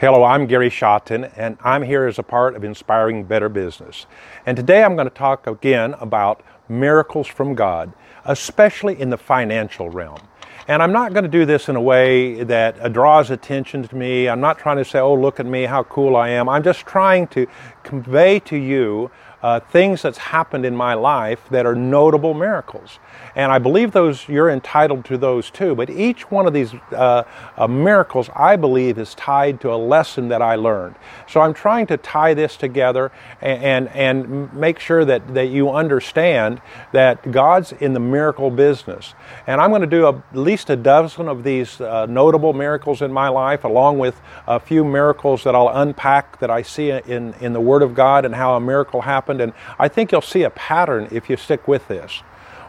Hello, I'm Gary Shotton, and I'm here as a part of Inspiring Better Business. And today I'm going to talk again about miracles from God, especially in the financial realm. And I'm not going to do this in a way that draws attention to me. I'm not trying to say, oh, look at me, how cool I am. I'm just trying to convey to you uh, things that's happened in my life that are notable miracles. And I believe those you're entitled to those too. But each one of these uh, uh, miracles, I believe, is tied to a lesson that I learned. So I'm trying to tie this together and and, and make sure that that you understand that God's in the miracle business. And I'm going to do a, at least a dozen of these uh, notable miracles in my life, along with a few miracles that I'll unpack that I see in in the Word of God and how a miracle happened. And I think you'll see a pattern if you stick with this.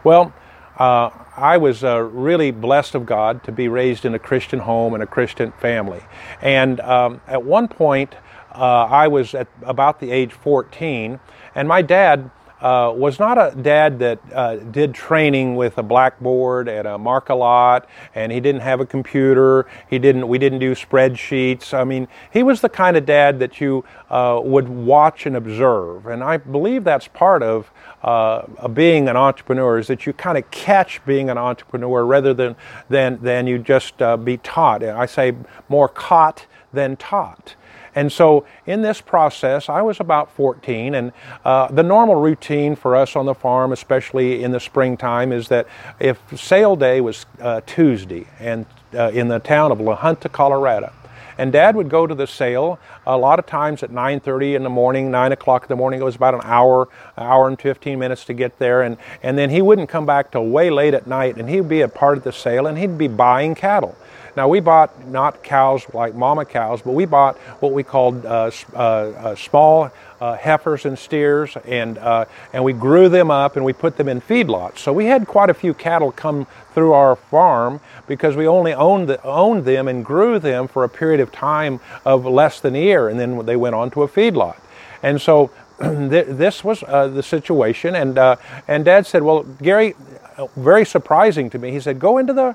Well, uh, I was uh, really blessed of God to be raised in a Christian home and a Christian family. And um, at one point, uh, I was at about the age 14, and my dad uh, was not a dad that uh, did training with a blackboard and a mark a lot, and he didn't have a computer. He didn't. We didn't do spreadsheets. I mean, he was the kind of dad that you uh, would watch and observe, and I believe that's part of uh, being an entrepreneur is that you kind of catch being an entrepreneur rather than than than you just uh, be taught. I say more caught than taught. And so, in this process, I was about 14, and uh, the normal routine for us on the farm, especially in the springtime, is that if sale day was uh, Tuesday and uh, in the town of La Junta, Colorado, and Dad would go to the sale a lot of times at 9:30 in the morning, 9 o'clock in the morning. It was about an hour, hour and 15 minutes to get there, and and then he wouldn't come back till way late at night, and he'd be a part of the sale, and he'd be buying cattle. Now we bought not cows like mama cows, but we bought what we called uh, uh, uh, small uh, heifers and steers, and uh, and we grew them up and we put them in feedlots. So we had quite a few cattle come through our farm because we only owned the, owned them and grew them for a period of time of less than a year, and then they went on to a feedlot. And so this was uh, the situation, and uh, and Dad said, "Well, Gary, very surprising to me. He said, "Go into the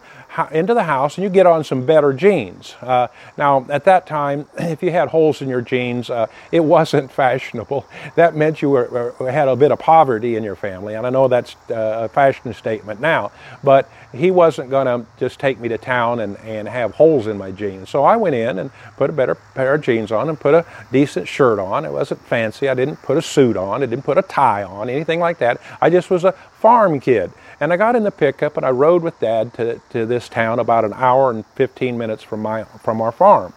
into the house and you get on some better jeans." Uh, now, at that time, if you had holes in your jeans, uh, it wasn't fashionable. That meant you were, had a bit of poverty in your family, and I know that's uh, a fashion statement now. But he wasn't going to just take me to town and, and have holes in my jeans. So I went in and put a better pair of jeans on and put a decent shirt on. It wasn't fancy. I didn't put a suit on. I didn't put a tie on, anything like that. I just was a farm kid. And I got in the pickup and I rode with Dad to, to this town about an hour and 15 minutes from, my, from our farm.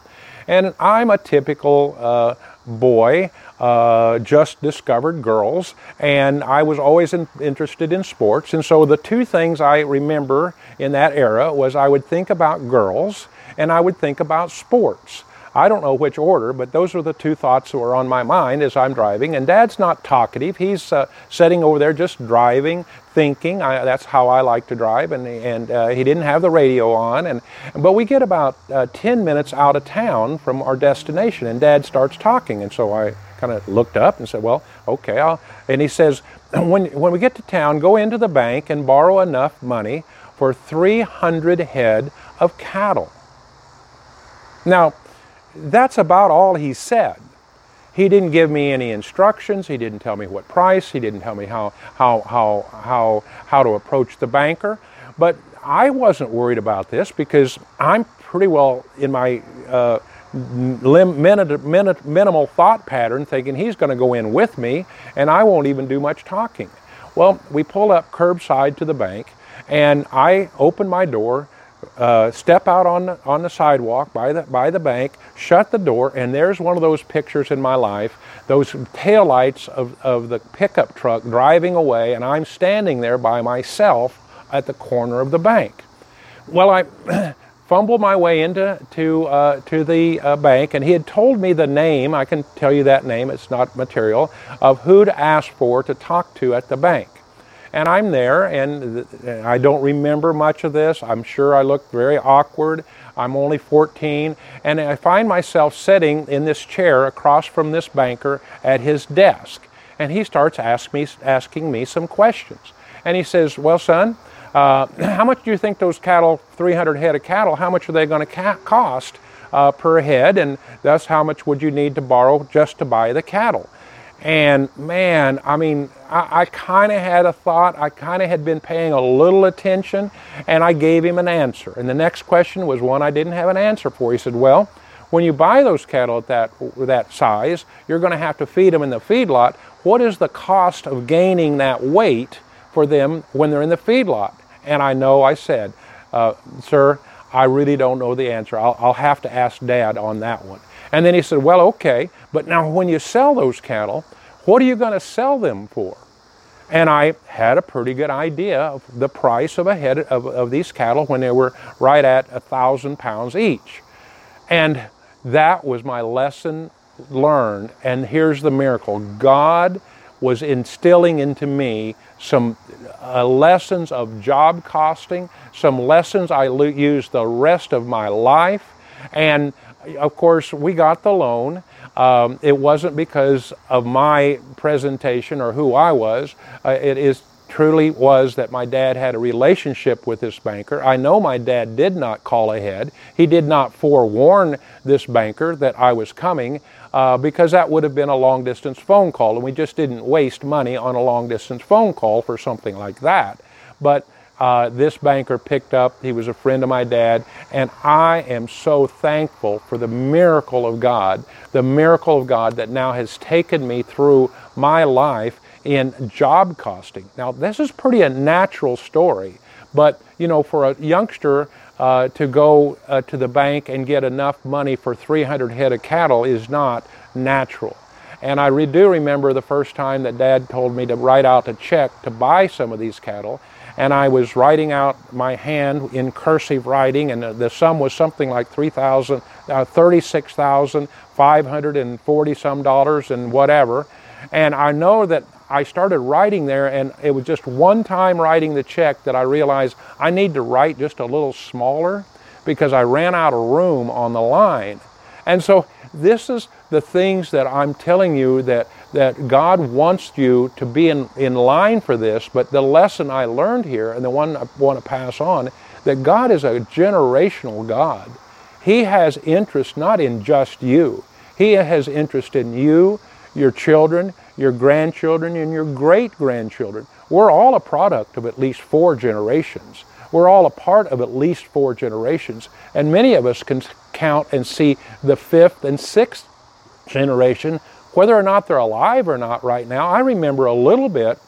And I'm a typical uh, boy, uh, just discovered girls, and I was always in, interested in sports. And so the two things I remember in that era was I would think about girls and I would think about sports. I don't know which order, but those are the two thoughts that were on my mind as I'm driving. And Dad's not talkative. He's uh, sitting over there just driving, thinking. I, that's how I like to drive. And, and uh, he didn't have the radio on. And, but we get about uh, 10 minutes out of town from our destination, and Dad starts talking. And so I kind of looked up and said, Well, okay. I'll, and he says, when, when we get to town, go into the bank and borrow enough money for 300 head of cattle. Now, that's about all he said. He didn't give me any instructions. He didn't tell me what price. He didn't tell me how, how, how, how, how to approach the banker. But I wasn't worried about this because I'm pretty well in my uh, lim- minimal thought pattern thinking he's going to go in with me and I won't even do much talking. Well, we pull up curbside to the bank and I open my door uh, step out on the, on the sidewalk by the, by the bank, shut the door, and there's one of those pictures in my life, those taillights of, of the pickup truck driving away, and I'm standing there by myself at the corner of the bank. Well, I fumbled my way into to, uh, to the uh, bank, and he had told me the name, I can tell you that name, it's not material, of who to ask for to talk to at the bank. And I'm there, and I don't remember much of this. I'm sure I look very awkward. I'm only 14, and I find myself sitting in this chair across from this banker at his desk. And he starts ask me, asking me some questions. And he says, Well, son, uh, how much do you think those cattle, 300 head of cattle, how much are they going to ca- cost uh, per head, and thus how much would you need to borrow just to buy the cattle? And man, I mean, I, I kind of had a thought. I kind of had been paying a little attention, and I gave him an answer. And the next question was one I didn't have an answer for. He said, Well, when you buy those cattle at that, that size, you're going to have to feed them in the feedlot. What is the cost of gaining that weight for them when they're in the feedlot? And I know I said, uh, Sir, I really don't know the answer. I'll, I'll have to ask Dad on that one. And then he said, Well, okay, but now when you sell those cattle, what are you going to sell them for? And I had a pretty good idea of the price of a head of, of these cattle when they were right at a thousand pounds each. And that was my lesson learned. And here's the miracle God was instilling into me some uh, lessons of job costing, some lessons I used the rest of my life. And of course, we got the loan. Um, it wasn't because of my presentation or who I was. Uh, it is truly was that my dad had a relationship with this banker. I know my dad did not call ahead. He did not forewarn this banker that I was coming uh, because that would have been a long distance phone call, and we just didn't waste money on a long distance phone call for something like that. But uh, this banker picked up. He was a friend of my dad, and I am so thankful for the miracle of God, the miracle of God that now has taken me through my life in job costing. Now, this is pretty a natural story, but you know, for a youngster uh, to go uh, to the bank and get enough money for 300 head of cattle is not natural. And I do remember the first time that Dad told me to write out a check to buy some of these cattle, and I was writing out my hand in cursive writing, and the sum was something like 3,000, uh, 36,540 some dollars and whatever. And I know that I started writing there, and it was just one time writing the check that I realized I need to write just a little smaller because I ran out of room on the line. And so, this is the things that I'm telling you that, that God wants you to be in, in line for this. But the lesson I learned here, and the one I want to pass on, that God is a generational God. He has interest not in just you, He has interest in you, your children, your grandchildren, and your great grandchildren. We're all a product of at least four generations. We're all a part of at least four generations. And many of us can count and see the fifth and sixth generation, whether or not they're alive or not right now. I remember a little bit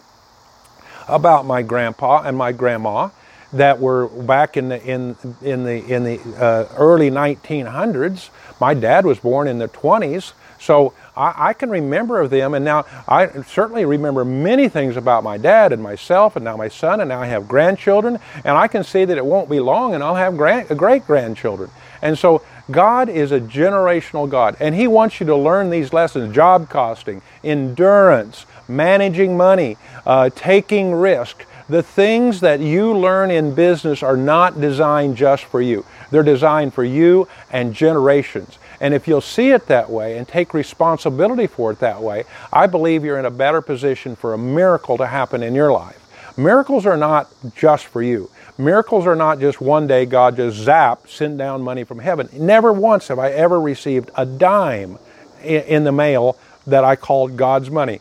about my grandpa and my grandma that were back in the in in the in the uh, early 1900s. My dad was born in the 20s, so I, I, can remember of them, and now I certainly remember many things about my dad and myself, and now my son, and now I have grandchildren, and I can see that it won't be long, and I'll have great grandchildren. And so God is a generational God, and He wants you to learn these lessons job costing, endurance, managing money, uh, taking risk. The things that you learn in business are not designed just for you, they're designed for you and generations. And if you'll see it that way and take responsibility for it that way, I believe you're in a better position for a miracle to happen in your life. Miracles are not just for you. Miracles are not just one day God just zap, send down money from heaven. Never once have I ever received a dime in the mail that I called God's money.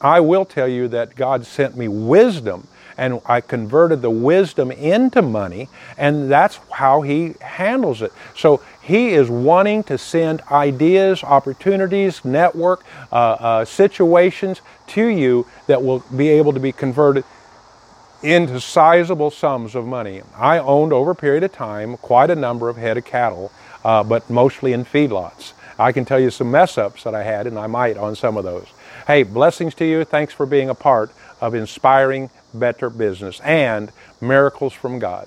I will tell you that God sent me wisdom and I converted the wisdom into money, and that's how He handles it. So He is wanting to send ideas, opportunities, network, uh, uh, situations to you that will be able to be converted into sizable sums of money. I owned over a period of time quite a number of head of cattle, uh, but mostly in feedlots. I can tell you some mess ups that I had, and I might on some of those. Hey, blessings to you. Thanks for being a part of inspiring better business and miracles from God.